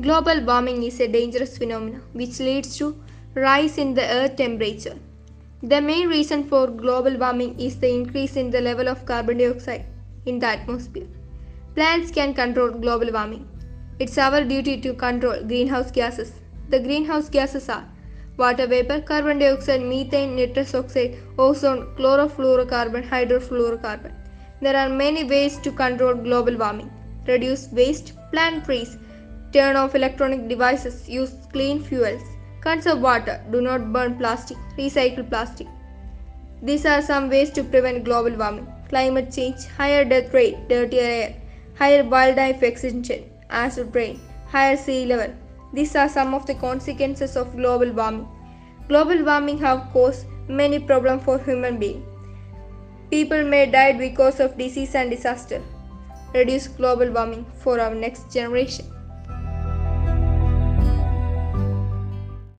Global warming is a dangerous phenomenon which leads to rise in the earth temperature. The main reason for global warming is the increase in the level of carbon dioxide in the atmosphere. Plants can control global warming. It's our duty to control greenhouse gases. The greenhouse gases are water vapor, carbon dioxide, methane, nitrous oxide, ozone, chlorofluorocarbon, hydrofluorocarbon. There are many ways to control global warming. Reduce waste, plant trees, turn off electronic devices, use clean fuels, conserve water, do not burn plastic, recycle plastic. These are some ways to prevent global warming. Climate change, higher death rate, dirtier air, higher wildlife extinction, acid rain, higher sea level. These are some of the consequences of global warming. Global warming have caused many problems for human beings. People may die because of disease and disaster. Reduce global warming for our next generation.